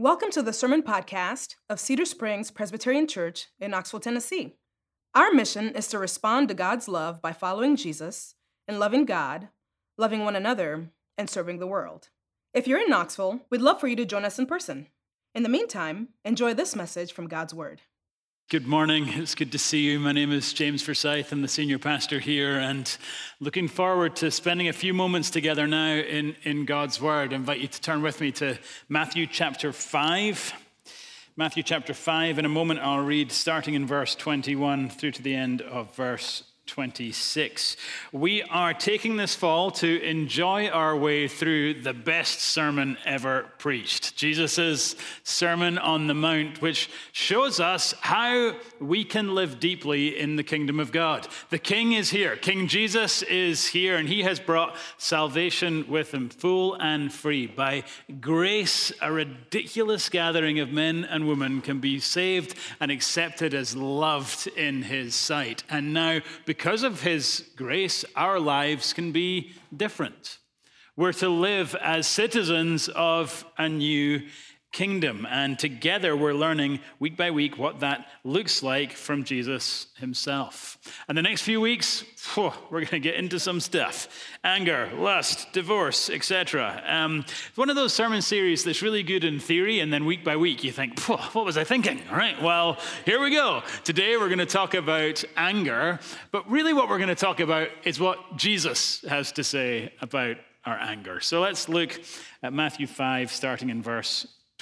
Welcome to the Sermon Podcast of Cedar Springs Presbyterian Church in Knoxville, Tennessee. Our mission is to respond to God's love by following Jesus and loving God, loving one another, and serving the world. If you're in Knoxville, we'd love for you to join us in person. In the meantime, enjoy this message from God's Word. Good morning. It's good to see you. My name is James Forsyth. I'm the senior pastor here and looking forward to spending a few moments together now in, in God's Word. I invite you to turn with me to Matthew chapter 5. Matthew chapter 5. In a moment, I'll read starting in verse 21 through to the end of verse 26. We are taking this fall to enjoy our way through the best sermon ever preached Jesus' Sermon on the Mount, which shows us how we can live deeply in the kingdom of God. The King is here, King Jesus is here, and he has brought salvation with him, full and free. By grace, a ridiculous gathering of men and women can be saved and accepted as loved in his sight. And now, because because of His grace, our lives can be different. We're to live as citizens of a new kingdom. And together we're learning week by week what that looks like from Jesus himself. And the next few weeks, whew, we're going to get into some stuff anger, lust, divorce, etc. Um, one of those sermon series that's really good in theory, and then week by week you think, what was I thinking? All right, well, here we go. Today we're going to talk about anger, but really what we're going to talk about is what Jesus has to say about our anger. So let's look at Matthew 5, starting in verse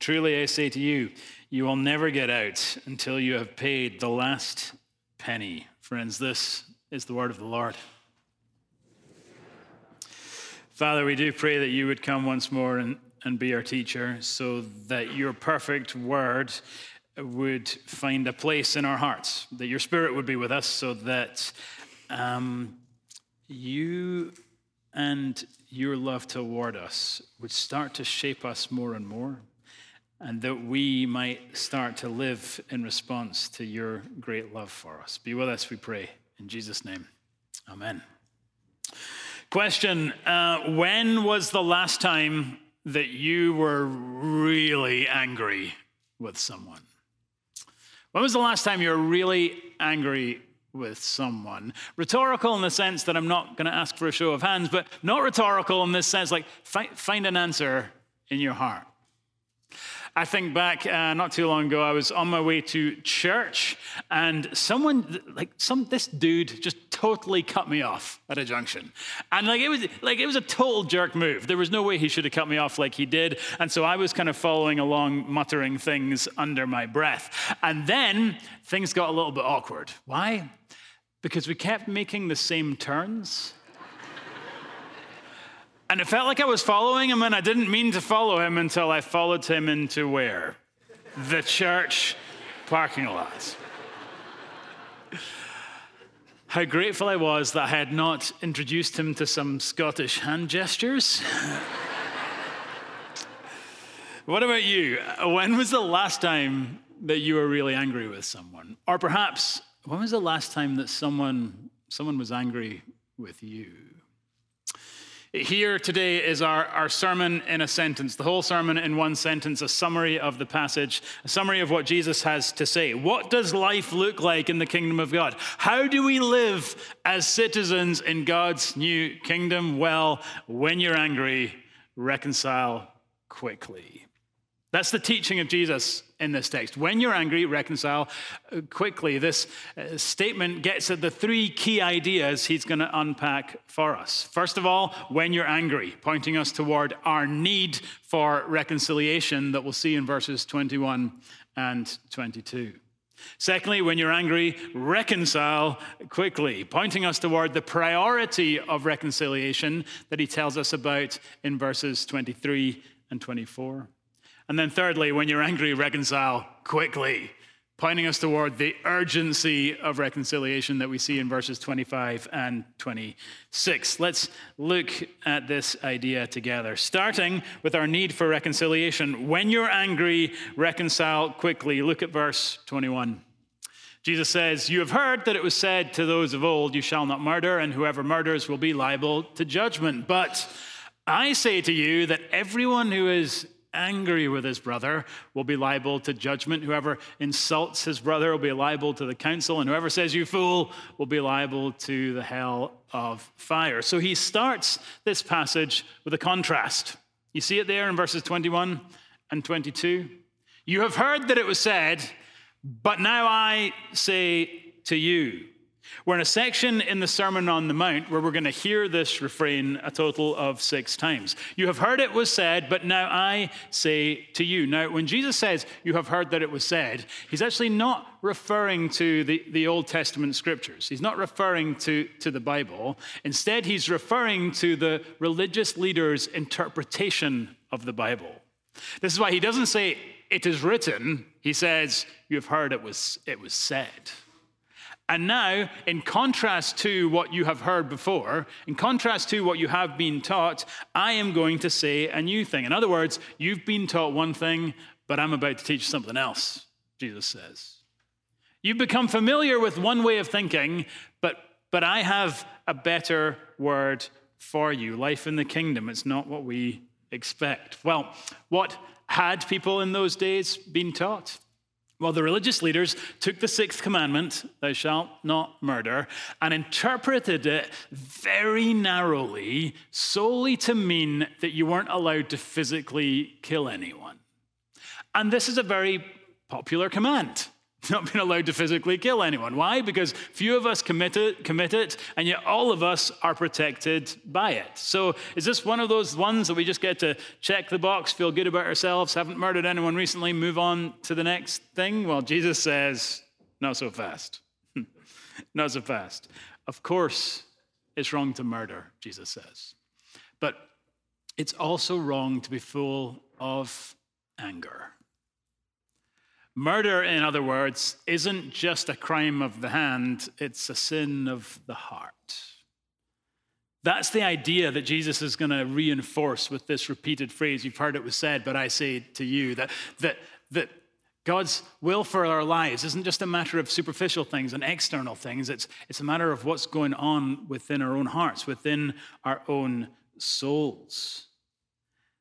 Truly, I say to you, you will never get out until you have paid the last penny. Friends, this is the word of the Lord. Father, we do pray that you would come once more and, and be our teacher so that your perfect word would find a place in our hearts, that your spirit would be with us so that um, you and your love toward us would start to shape us more and more and that we might start to live in response to your great love for us. Be with us, we pray. In Jesus' name, amen. Question uh, When was the last time that you were really angry with someone? When was the last time you were really angry with someone? Rhetorical in the sense that I'm not going to ask for a show of hands, but not rhetorical in this sense, like find an answer in your heart. I think back uh, not too long ago, I was on my way to church, and someone, like some, this dude, just totally cut me off at a junction, and like it was, like it was a total jerk move. There was no way he should have cut me off like he did, and so I was kind of following along, muttering things under my breath, and then things got a little bit awkward. Why? Because we kept making the same turns. And it felt like I was following him, and I didn't mean to follow him until I followed him into where? The church parking lot. How grateful I was that I had not introduced him to some Scottish hand gestures. what about you? When was the last time that you were really angry with someone? Or perhaps, when was the last time that someone, someone was angry with you? Here today is our, our sermon in a sentence, the whole sermon in one sentence, a summary of the passage, a summary of what Jesus has to say. What does life look like in the kingdom of God? How do we live as citizens in God's new kingdom? Well, when you're angry, reconcile quickly. That's the teaching of Jesus in this text. When you're angry, reconcile quickly. This uh, statement gets at the three key ideas he's going to unpack for us. First of all, when you're angry, pointing us toward our need for reconciliation that we'll see in verses 21 and 22. Secondly, when you're angry, reconcile quickly, pointing us toward the priority of reconciliation that he tells us about in verses 23 and 24. And then, thirdly, when you're angry, reconcile quickly, pointing us toward the urgency of reconciliation that we see in verses 25 and 26. Let's look at this idea together, starting with our need for reconciliation. When you're angry, reconcile quickly. Look at verse 21. Jesus says, You have heard that it was said to those of old, You shall not murder, and whoever murders will be liable to judgment. But I say to you that everyone who is angry with his brother will be liable to judgment. Whoever insults his brother will be liable to the council, and whoever says, You fool, will be liable to the hell of fire. So he starts this passage with a contrast. You see it there in verses 21 and 22. You have heard that it was said, but now I say to you. We're in a section in the Sermon on the Mount where we're going to hear this refrain a total of six times. You have heard it was said, but now I say to you. Now, when Jesus says, You have heard that it was said, he's actually not referring to the, the Old Testament scriptures. He's not referring to, to the Bible. Instead, he's referring to the religious leaders' interpretation of the Bible. This is why he doesn't say, It is written. He says, You have heard it was, it was said. And now, in contrast to what you have heard before, in contrast to what you have been taught, I am going to say a new thing. In other words, you've been taught one thing, but I'm about to teach something else, Jesus says. You've become familiar with one way of thinking, but, but I have a better word for you. Life in the kingdom, it's not what we expect. Well, what had people in those days been taught? Well, the religious leaders took the sixth commandment, thou shalt not murder, and interpreted it very narrowly, solely to mean that you weren't allowed to physically kill anyone. And this is a very popular command. not been allowed to physically kill anyone. Why? Because few of us commit it, commit it, and yet all of us are protected by it. So is this one of those ones that we just get to check the box, feel good about ourselves, haven't murdered anyone recently, move on to the next thing? Well, Jesus says, not so fast. not so fast. Of course, it's wrong to murder, Jesus says. But it's also wrong to be full of anger. Murder, in other words, isn't just a crime of the hand, it's a sin of the heart. That's the idea that Jesus is going to reinforce with this repeated phrase. You've heard it was said, but I say to you that, that, that God's will for our lives isn't just a matter of superficial things and external things, it's, it's a matter of what's going on within our own hearts, within our own souls.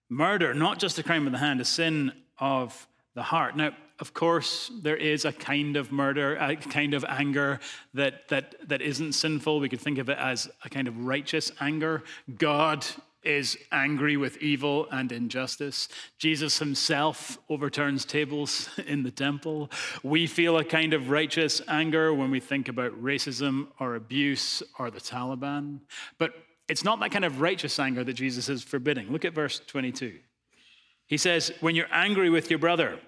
Murder, not just a crime of the hand, a sin of the heart. Now, of course, there is a kind of murder, a kind of anger that, that, that isn't sinful. We could think of it as a kind of righteous anger. God is angry with evil and injustice. Jesus himself overturns tables in the temple. We feel a kind of righteous anger when we think about racism or abuse or the Taliban. But it's not that kind of righteous anger that Jesus is forbidding. Look at verse 22. He says, When you're angry with your brother,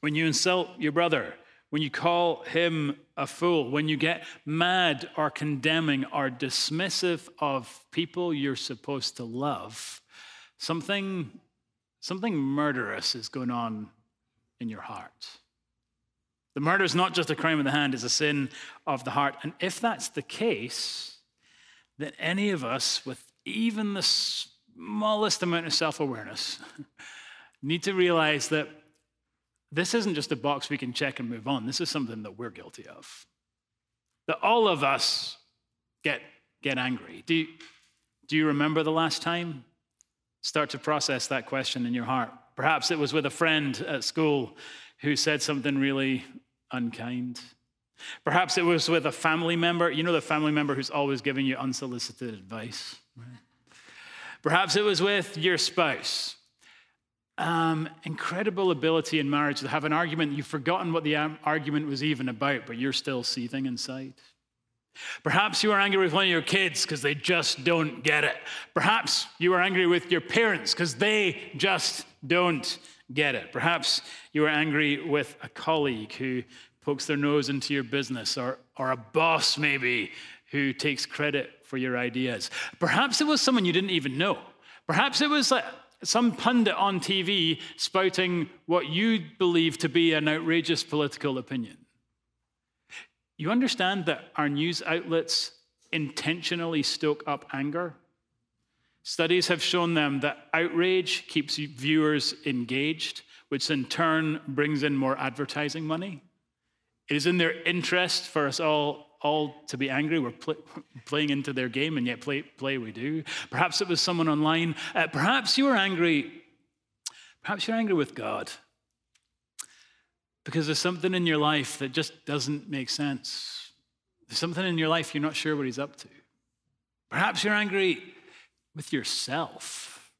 when you insult your brother, when you call him a fool, when you get mad or condemning or dismissive of people you're supposed to love, something, something murderous is going on in your heart. The murder is not just a crime of the hand, it's a sin of the heart. And if that's the case, then any of us with even the smallest amount of self awareness need to realize that this isn't just a box we can check and move on. This is something that we're guilty of. That all of us get, get angry. Do you, do you remember the last time? Start to process that question in your heart. Perhaps it was with a friend at school who said something really unkind. Perhaps it was with a family member. You know, the family member who's always giving you unsolicited advice. Right? Perhaps it was with your spouse um, incredible ability in marriage to have an argument, you've forgotten what the argument was even about, but you're still seething inside. Perhaps you are angry with one of your kids because they just don't get it. Perhaps you are angry with your parents because they just don't get it. Perhaps you are angry with a colleague who pokes their nose into your business, or, or a boss maybe who takes credit for your ideas. Perhaps it was someone you didn't even know. Perhaps it was like some pundit on TV spouting what you believe to be an outrageous political opinion. You understand that our news outlets intentionally stoke up anger? Studies have shown them that outrage keeps viewers engaged, which in turn brings in more advertising money. It is in their interest for us all all to be angry. We're pl- playing into their game, and yet play, play we do. Perhaps it was someone online. Uh, perhaps you were angry. Perhaps you're angry with God because there's something in your life that just doesn't make sense. There's something in your life you're not sure what He's up to. Perhaps you're angry with yourself.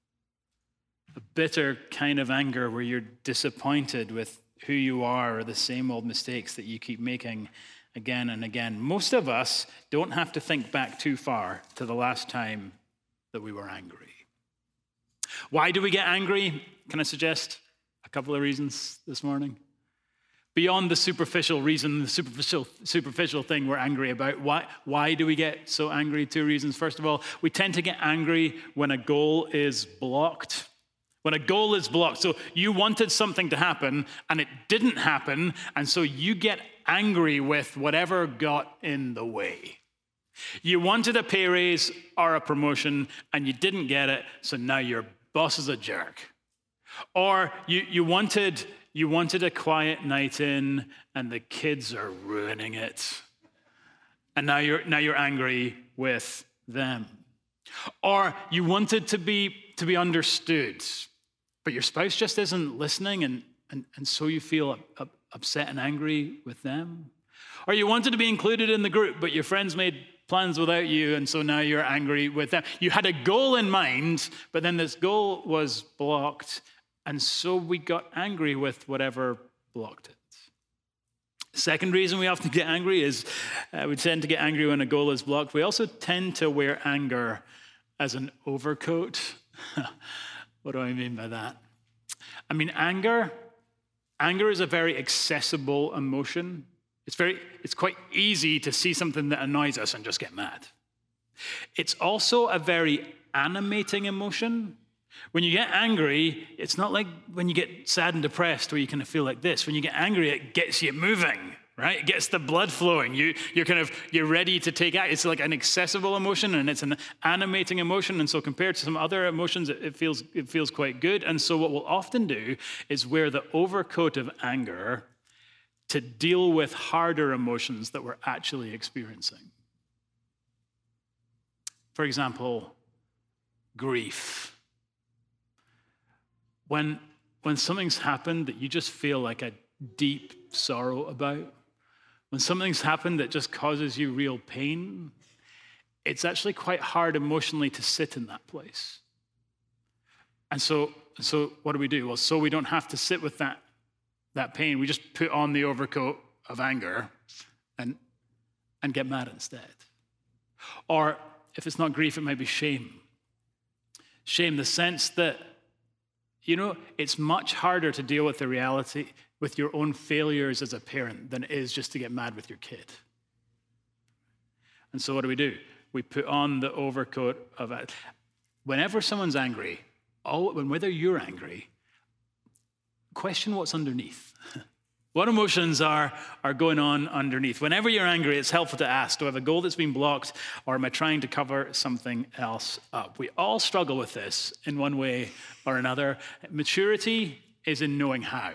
A bitter kind of anger where you're disappointed with who you are or the same old mistakes that you keep making again and again. Most of us don't have to think back too far to the last time that we were angry. Why do we get angry? Can I suggest a couple of reasons this morning? Beyond the superficial reason, the superficial, superficial thing we're angry about, why, why do we get so angry? Two reasons. First of all, we tend to get angry when a goal is blocked. When a goal is blocked. So you wanted something to happen and it didn't happen, and so you get angry with whatever got in the way. You wanted a pay raise or a promotion and you didn't get it, so now your boss is a jerk. Or you, you, wanted, you wanted a quiet night in and the kids are ruining it. And now you're, now you're angry with them. Or you wanted to be, to be understood, but your spouse just isn't listening, and, and, and so you feel upset and angry with them? Or you wanted to be included in the group, but your friends made plans without you, and so now you're angry with them. You had a goal in mind, but then this goal was blocked, and so we got angry with whatever blocked it. Second reason we often get angry is uh, we tend to get angry when a goal is blocked. We also tend to wear anger as an overcoat. what do I mean by that? I mean, anger Anger is a very accessible emotion. It's, very, it's quite easy to see something that annoys us and just get mad. It's also a very animating emotion. When you get angry, it's not like when you get sad and depressed where you kind of feel like this. When you get angry, it gets you moving right? It gets the blood flowing. You, you're kind of, you're ready to take act. It's like an accessible emotion and it's an animating emotion. And so compared to some other emotions, it, it, feels, it feels quite good. And so what we'll often do is wear the overcoat of anger to deal with harder emotions that we're actually experiencing. For example, grief. When, when something's happened that you just feel like a deep sorrow about, when something's happened that just causes you real pain, it's actually quite hard emotionally to sit in that place. And so, so what do we do? Well, so we don't have to sit with that, that pain, we just put on the overcoat of anger and, and get mad instead. Or if it's not grief, it might be shame. Shame, the sense that, you know, it's much harder to deal with the reality with your own failures as a parent than it is just to get mad with your kid. And so, what do we do? We put on the overcoat of. Whenever someone's angry, all, when whether you're angry, question what's underneath. what emotions are, are going on underneath? Whenever you're angry, it's helpful to ask Do I have a goal that's been blocked, or am I trying to cover something else up? We all struggle with this in one way or another. Maturity is in knowing how.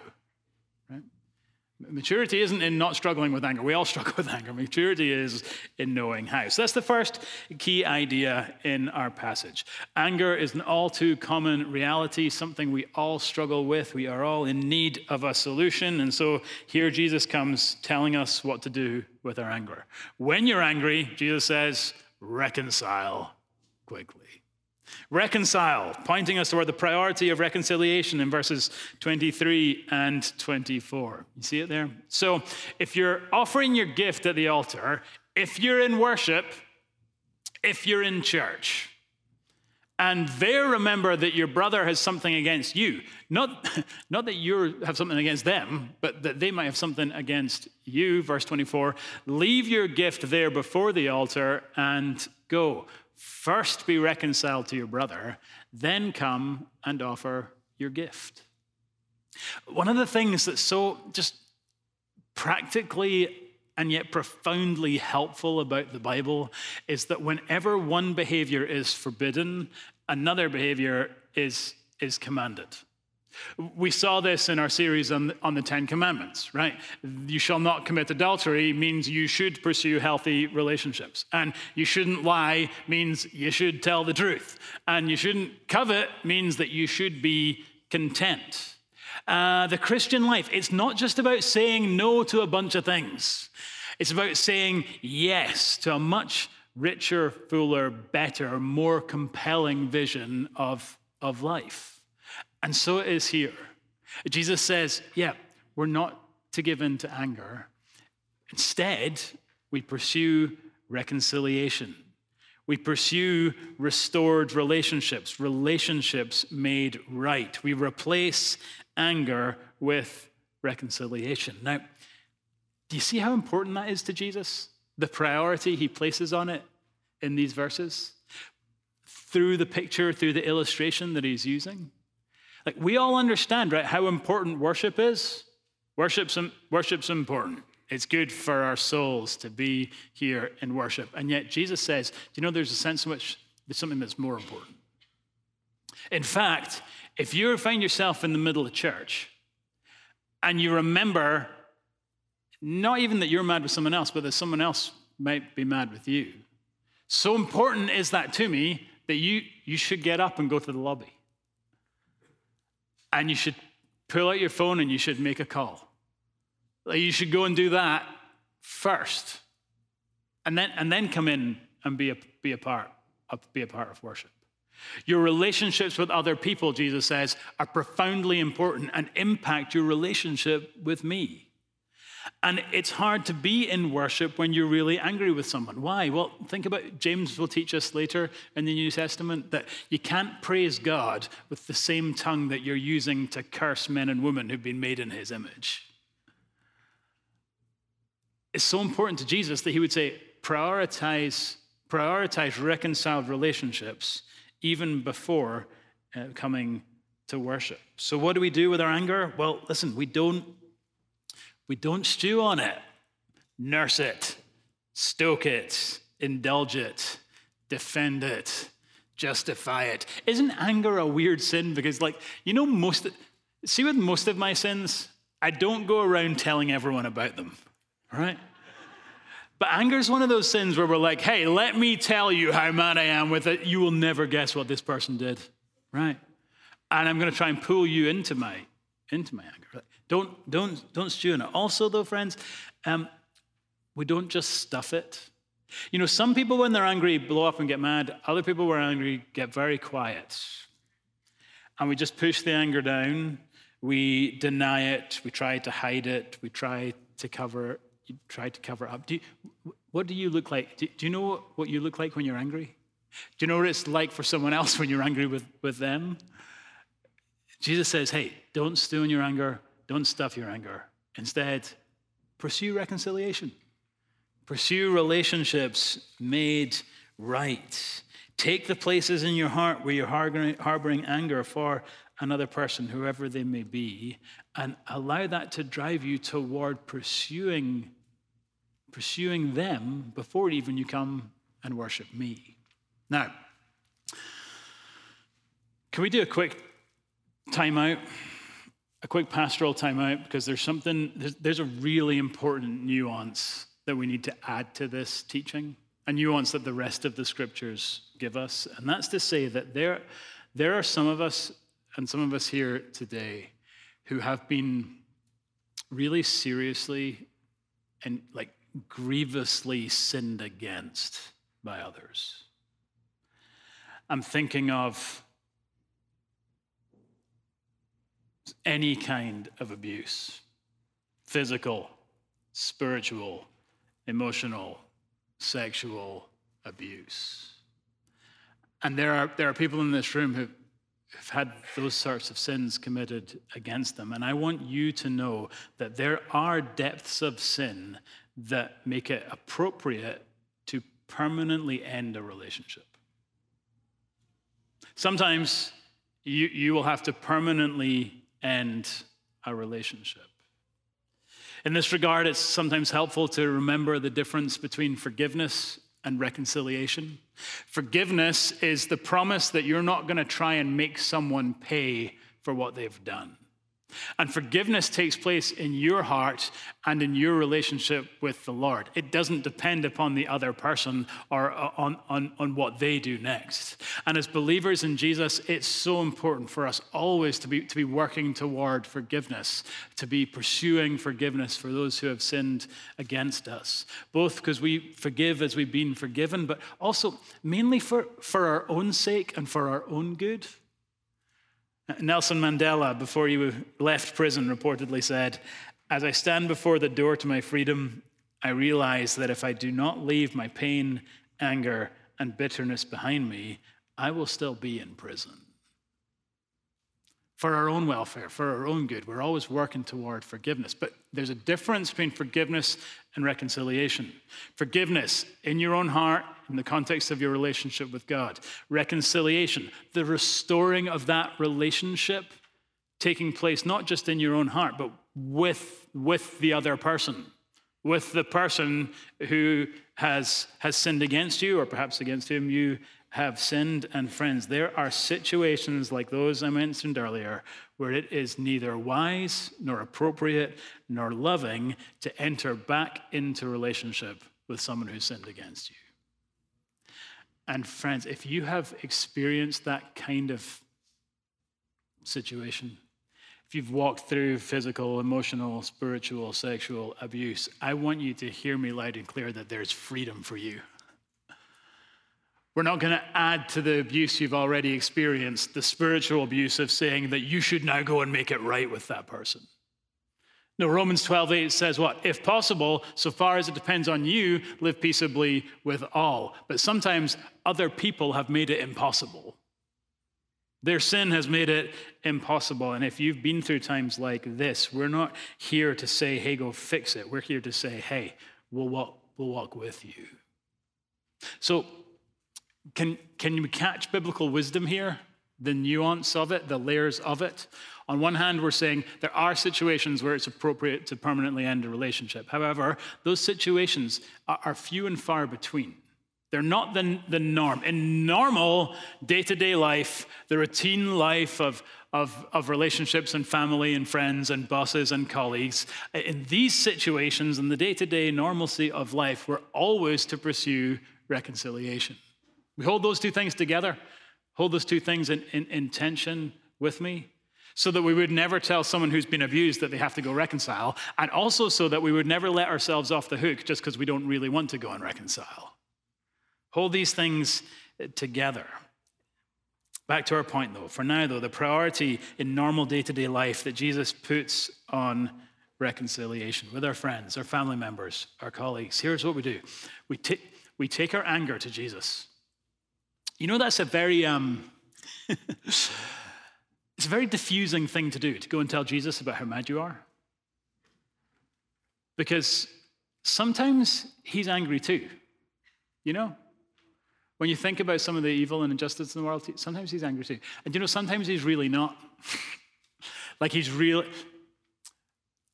Maturity isn't in not struggling with anger. We all struggle with anger. Maturity is in knowing how. So that's the first key idea in our passage. Anger is an all too common reality, something we all struggle with. We are all in need of a solution. And so here Jesus comes telling us what to do with our anger. When you're angry, Jesus says, reconcile quickly. Reconcile, pointing us toward the priority of reconciliation in verses 23 and 24. You see it there? So, if you're offering your gift at the altar, if you're in worship, if you're in church, and there remember that your brother has something against you, not, not that you have something against them, but that they might have something against you, verse 24, leave your gift there before the altar and go. First be reconciled to your brother, then come and offer your gift. One of the things that's so just practically and yet profoundly helpful about the Bible is that whenever one behavior is forbidden, another behavior is, is commanded. We saw this in our series on, on the Ten Commandments, right? You shall not commit adultery means you should pursue healthy relationships. And you shouldn't lie means you should tell the truth. And you shouldn't covet means that you should be content. Uh, the Christian life, it's not just about saying no to a bunch of things, it's about saying yes to a much richer, fuller, better, more compelling vision of, of life. And so it is here. Jesus says, yeah, we're not to give in to anger. Instead, we pursue reconciliation. We pursue restored relationships, relationships made right. We replace anger with reconciliation. Now, do you see how important that is to Jesus? The priority he places on it in these verses? Through the picture, through the illustration that he's using? Like, we all understand, right, how important worship is. Worship's, worship's important. It's good for our souls to be here in worship. And yet, Jesus says, do you know there's a sense in which there's something that's more important? In fact, if you find yourself in the middle of church and you remember not even that you're mad with someone else, but that someone else might be mad with you, so important is that to me that you, you should get up and go to the lobby and you should pull out your phone and you should make a call. Like you should go and do that first, and then and then come in and be a be a part of, be a part of worship. Your relationships with other people, Jesus says, are profoundly important and impact your relationship with me. And it's hard to be in worship when you're really angry with someone. Why? Well, think about James will teach us later in the New Testament that you can't praise God with the same tongue that you're using to curse men and women who've been made in his image. It's so important to Jesus that he would say, prioritize, prioritize reconciled relationships even before uh, coming to worship. So, what do we do with our anger? Well, listen, we don't we don't stew on it, nurse it, stoke it, indulge it, defend it, justify it. Isn't anger a weird sin? Because, like, you know, most, see, with most of my sins, I don't go around telling everyone about them, right? But anger is one of those sins where we're like, hey, let me tell you how mad I am with it. You will never guess what this person did, right? And I'm going to try and pull you into my into my anger. Don't, don't, don't stew in it. Also, though, friends, um, we don't just stuff it. You know, some people, when they're angry, blow up and get mad. Other people, when angry, get very quiet. And we just push the anger down. We deny it. We try to hide it. We try to cover, try to cover up. Do you, what do you look like? Do, do you know what you look like when you're angry? Do you know what it's like for someone else when you're angry with, with them? Jesus says, hey, don't stew in your anger, don't stuff your anger. Instead, pursue reconciliation, pursue relationships made right. Take the places in your heart where you're harboring anger for another person, whoever they may be, and allow that to drive you toward pursuing, pursuing them before even you come and worship me. Now, can we do a quick timeout, a quick pastoral timeout, because there's something, there's, there's a really important nuance that we need to add to this teaching, a nuance that the rest of the scriptures give us. And that's to say that there, there are some of us, and some of us here today, who have been really seriously and like grievously sinned against by others. I'm thinking of any kind of abuse physical, spiritual, emotional, sexual abuse. And there are, there are people in this room who have had those sorts of sins committed against them. And I want you to know that there are depths of sin that make it appropriate to permanently end a relationship. Sometimes you, you will have to permanently end a relationship. In this regard, it's sometimes helpful to remember the difference between forgiveness and reconciliation. Forgiveness is the promise that you're not going to try and make someone pay for what they've done. And forgiveness takes place in your heart and in your relationship with the Lord. It doesn't depend upon the other person or uh, on, on, on what they do next. And as believers in Jesus, it's so important for us always to be, to be working toward forgiveness, to be pursuing forgiveness for those who have sinned against us, both because we forgive as we've been forgiven, but also mainly for, for our own sake and for our own good. Nelson Mandela, before he left prison, reportedly said, As I stand before the door to my freedom, I realize that if I do not leave my pain, anger, and bitterness behind me, I will still be in prison for our own welfare, for our own good. We're always working toward forgiveness. But there's a difference between forgiveness and reconciliation. Forgiveness in your own heart, in the context of your relationship with God. Reconciliation, the restoring of that relationship taking place not just in your own heart, but with, with the other person, with the person who has, has sinned against you, or perhaps against whom you have sinned. And friends, there are situations like those I mentioned earlier where it is neither wise nor appropriate nor loving to enter back into relationship with someone who sinned against you. And friends, if you have experienced that kind of situation, if you've walked through physical, emotional, spiritual, sexual abuse, I want you to hear me loud and clear that there's freedom for you. We're not going to add to the abuse you've already experienced, the spiritual abuse of saying that you should now go and make it right with that person. No, Romans 12, 8 says what? If possible, so far as it depends on you, live peaceably with all. But sometimes other people have made it impossible. Their sin has made it impossible. And if you've been through times like this, we're not here to say, hey, go fix it. We're here to say, hey, we'll walk, we'll walk with you. So can, can we catch biblical wisdom here? The nuance of it, the layers of it. On one hand, we're saying there are situations where it's appropriate to permanently end a relationship. However, those situations are, are few and far between. They're not the, the norm. In normal day to day life, the routine life of, of, of relationships and family and friends and bosses and colleagues, in these situations, in the day to day normalcy of life, we're always to pursue reconciliation. We hold those two things together, hold those two things in, in, in tension with me, so that we would never tell someone who's been abused that they have to go reconcile, and also so that we would never let ourselves off the hook just because we don't really want to go and reconcile. Hold these things eh, together. Back to our point, though. For now, though, the priority in normal day to day life that Jesus puts on reconciliation with our friends, our family members, our colleagues, here's what we do we, t- we take our anger to Jesus. You know, that's a very, um, it's a very diffusing thing to do, to go and tell Jesus about how mad you are. Because sometimes he's angry too, you know? When you think about some of the evil and injustice in the world, sometimes he's angry too. And you know, sometimes he's really not. like he's really.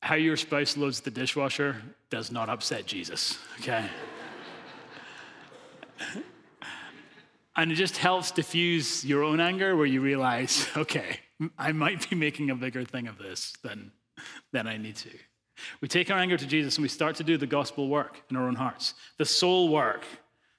How your spouse loads the dishwasher does not upset Jesus, okay? And it just helps diffuse your own anger where you realize, okay, I might be making a bigger thing of this than, than I need to. We take our anger to Jesus and we start to do the gospel work in our own hearts, the soul work,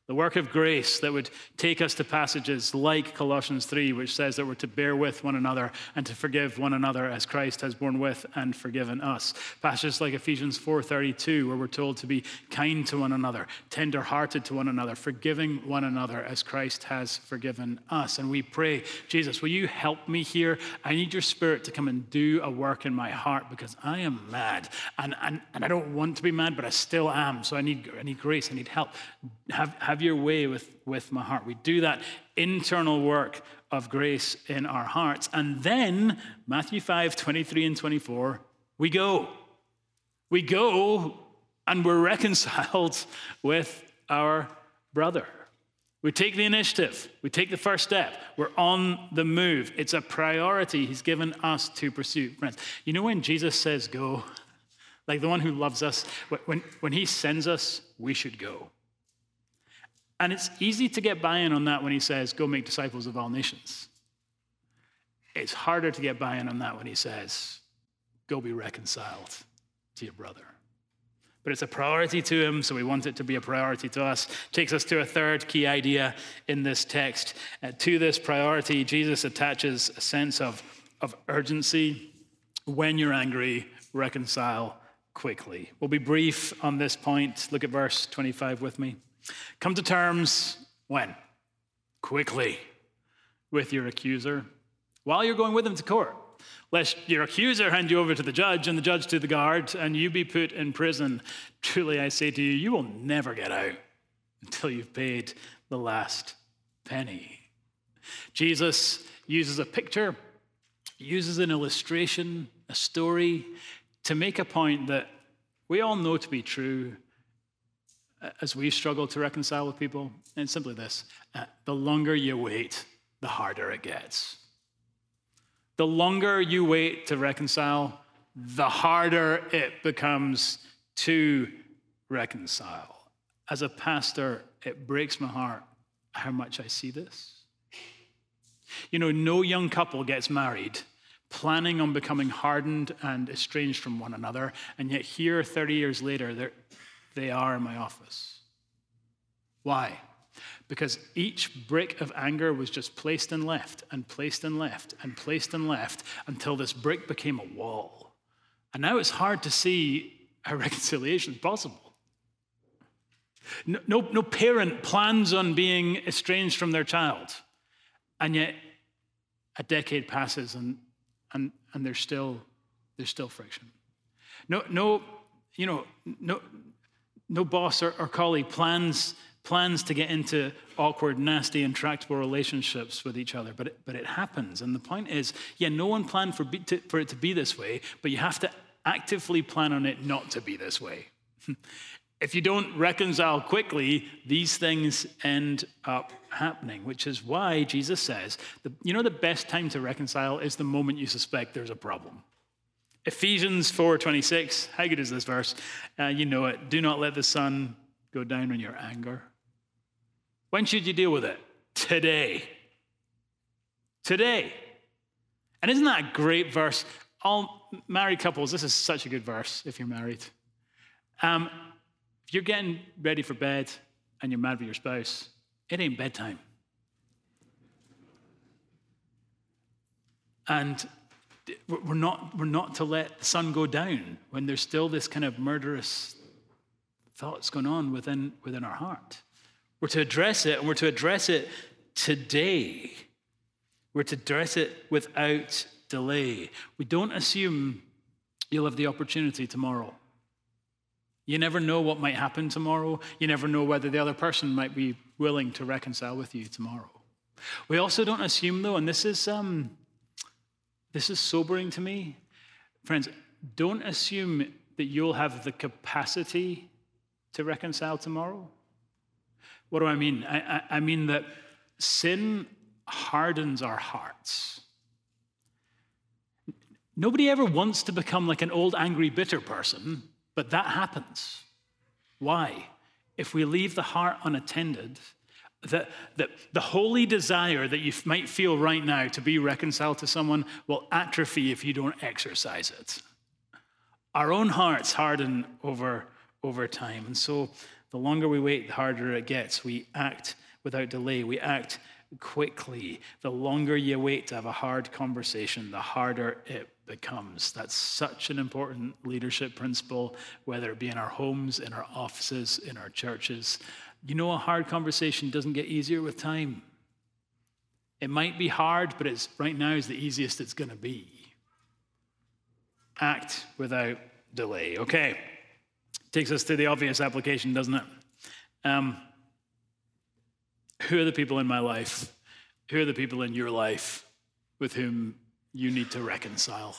The work of grace that would take us to passages like Colossians 3, which says that we're to bear with one another and to forgive one another as Christ has borne with and forgiven us. Passages like Ephesians 4:32, where we're told to be kind to one another, tender-hearted to one another, forgiving one another as Christ has forgiven us. And we pray, Jesus, will you help me here? I need your spirit to come and do a work in my heart because I am mad. And, and, and I don't want to be mad, but I still am. So I need, I need grace, I need help. Have, have have your way with, with my heart. We do that internal work of grace in our hearts. And then, Matthew 5 23 and 24, we go. We go and we're reconciled with our brother. We take the initiative. We take the first step. We're on the move. It's a priority He's given us to pursue. Friends, you know when Jesus says go, like the one who loves us, when, when He sends us, we should go. And it's easy to get buy in on that when he says, Go make disciples of all nations. It's harder to get buy in on that when he says, Go be reconciled to your brother. But it's a priority to him, so we want it to be a priority to us. Takes us to a third key idea in this text. Uh, to this priority, Jesus attaches a sense of, of urgency. When you're angry, reconcile quickly. We'll be brief on this point. Look at verse 25 with me. Come to terms when? Quickly with your accuser while you're going with him to court, lest your accuser hand you over to the judge and the judge to the guard and you be put in prison. Truly, I say to you, you will never get out until you've paid the last penny. Jesus uses a picture, uses an illustration, a story to make a point that we all know to be true as we struggle to reconcile with people? And simply this uh, the longer you wait, the harder it gets. The longer you wait to reconcile, the harder it becomes to reconcile. As a pastor, it breaks my heart how much I see this. You know, no young couple gets married planning on becoming hardened and estranged from one another, and yet here, 30 years later, they're, they are in my office. Why? Because each brick of anger was just placed and left and placed and left and placed and left until this brick became a wall. And now it's hard to see how reconciliation is possible. No, no, no parent plans on being estranged from their child. And yet a decade passes and, and, and there's, still, there's still friction. No, no, you know, no, no boss or, or colleague plans, plans to get into awkward, nasty, intractable relationships with each other, but it, but it happens. And the point is, yeah, no one planned for, be, to, for it to be this way, but you have to actively plan on it not to be this way. if you don't reconcile quickly, these things end up happening, which is why Jesus says, the, you know, the best time to reconcile is the moment you suspect there's a problem. Ephesians 4:26. How good is this verse? Uh, you know it. Do not let the sun go down on your anger. When should you deal with it? Today. Today. And isn't that a great verse? All married couples, this is such a good verse if you're married. Um, if you're getting ready for bed and you're mad with your spouse, it ain't bedtime. And we're not, we're not to let the sun go down when there's still this kind of murderous thoughts going on within, within our heart. We're to address it, and we're to address it today. We're to address it without delay. We don't assume you'll have the opportunity tomorrow. You never know what might happen tomorrow. You never know whether the other person might be willing to reconcile with you tomorrow. We also don't assume, though, and this is um, this is sobering to me. Friends, don't assume that you'll have the capacity to reconcile tomorrow. What do I mean? I, I, I mean that sin hardens our hearts. Nobody ever wants to become like an old, angry, bitter person, but that happens. Why? If we leave the heart unattended, the, the, the holy desire that you might feel right now to be reconciled to someone will atrophy if you don't exercise it. Our own hearts harden over, over time. And so The longer we wait, the harder it gets. We act without delay, we act quickly. The longer you wait to have a hard conversation, the harder it becomes. That's such an important leadership principle, whether it be in our homes, in our offices, in our churches. You know, a hard conversation doesn't get easier with time. It might be hard, but it's right now is the easiest it's going to be. Act without delay. Okay. Takes us to the obvious application, doesn't it? Um, who are the people in my life? Who are the people in your life with whom you need to reconcile?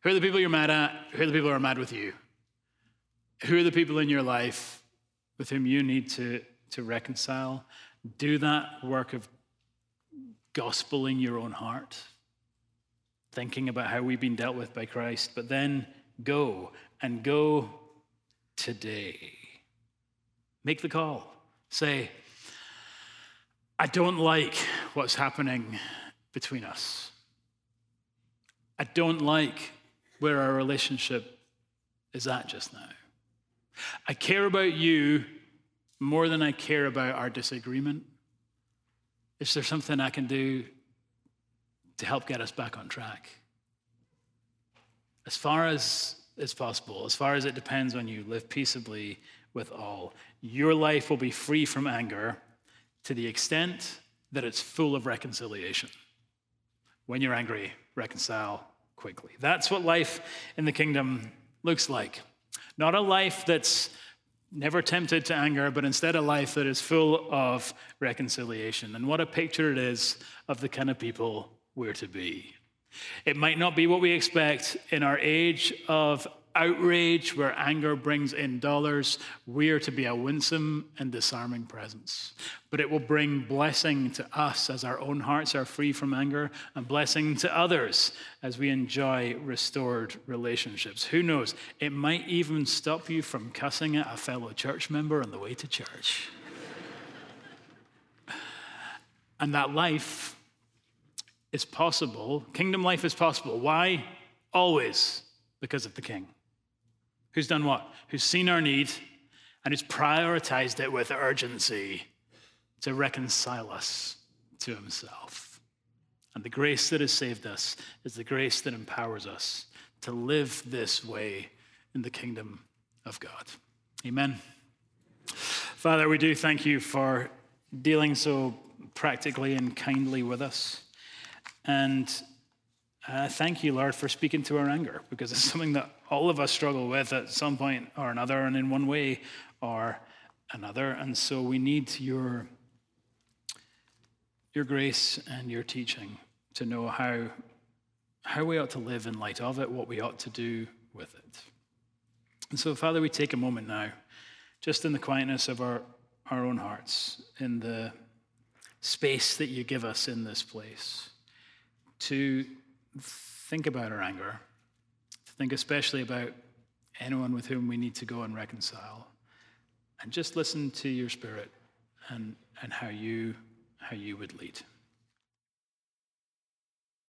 Who are the people you're mad at? Who are the people who are mad with you? Who are the people in your life with whom you need to, to reconcile? Do that work of gospeling your own heart, thinking about how we've been dealt with by Christ, but then go and go today. Make the call. Say, I don't like what's happening between us. I don't like where our relationship is at just now. I care about you more than I care about our disagreement. Is there something I can do to help get us back on track? As far as is possible, as far as it depends on you, live peaceably with all. Your life will be free from anger to the extent that it's full of reconciliation. When you're angry, reconcile quickly. That's what life in the kingdom looks like. Not a life that's never tempted to anger, but instead a life that is full of reconciliation. And what a picture it is of the kind of people we're to be. It might not be what we expect in our age of outrage, where anger brings in dollars, we are to be a winsome and disarming presence. But it will bring blessing to us as our own hearts are free from anger, and blessing to others as we enjoy restored relationships. Who knows? It might even stop you from cussing at a fellow church member on the way to church. and that life is possible. Kingdom life is possible. Why? Always because of the King. Who's done what? Who's seen our need and who's prioritized it with urgency to reconcile us to himself. And the grace that has saved us is the grace that empowers us to live this way in the kingdom of God. Amen. Father, we do thank you for dealing so practically and kindly with us. And uh, thank you, Lord, for speaking to our anger, because it's something that all of us struggle with at some point or another, and in one way or another. And so we need your, your grace and your teaching to know how, how we ought to live in light of it, what we ought to do with it. And so, Father, we take a moment now, just in the quietness of our, our own hearts, in the space that you give us in this place, to think about our anger, to think especially about anyone with whom we need to go and reconcile, and just listen to your spirit and, and how, you, how you would lead.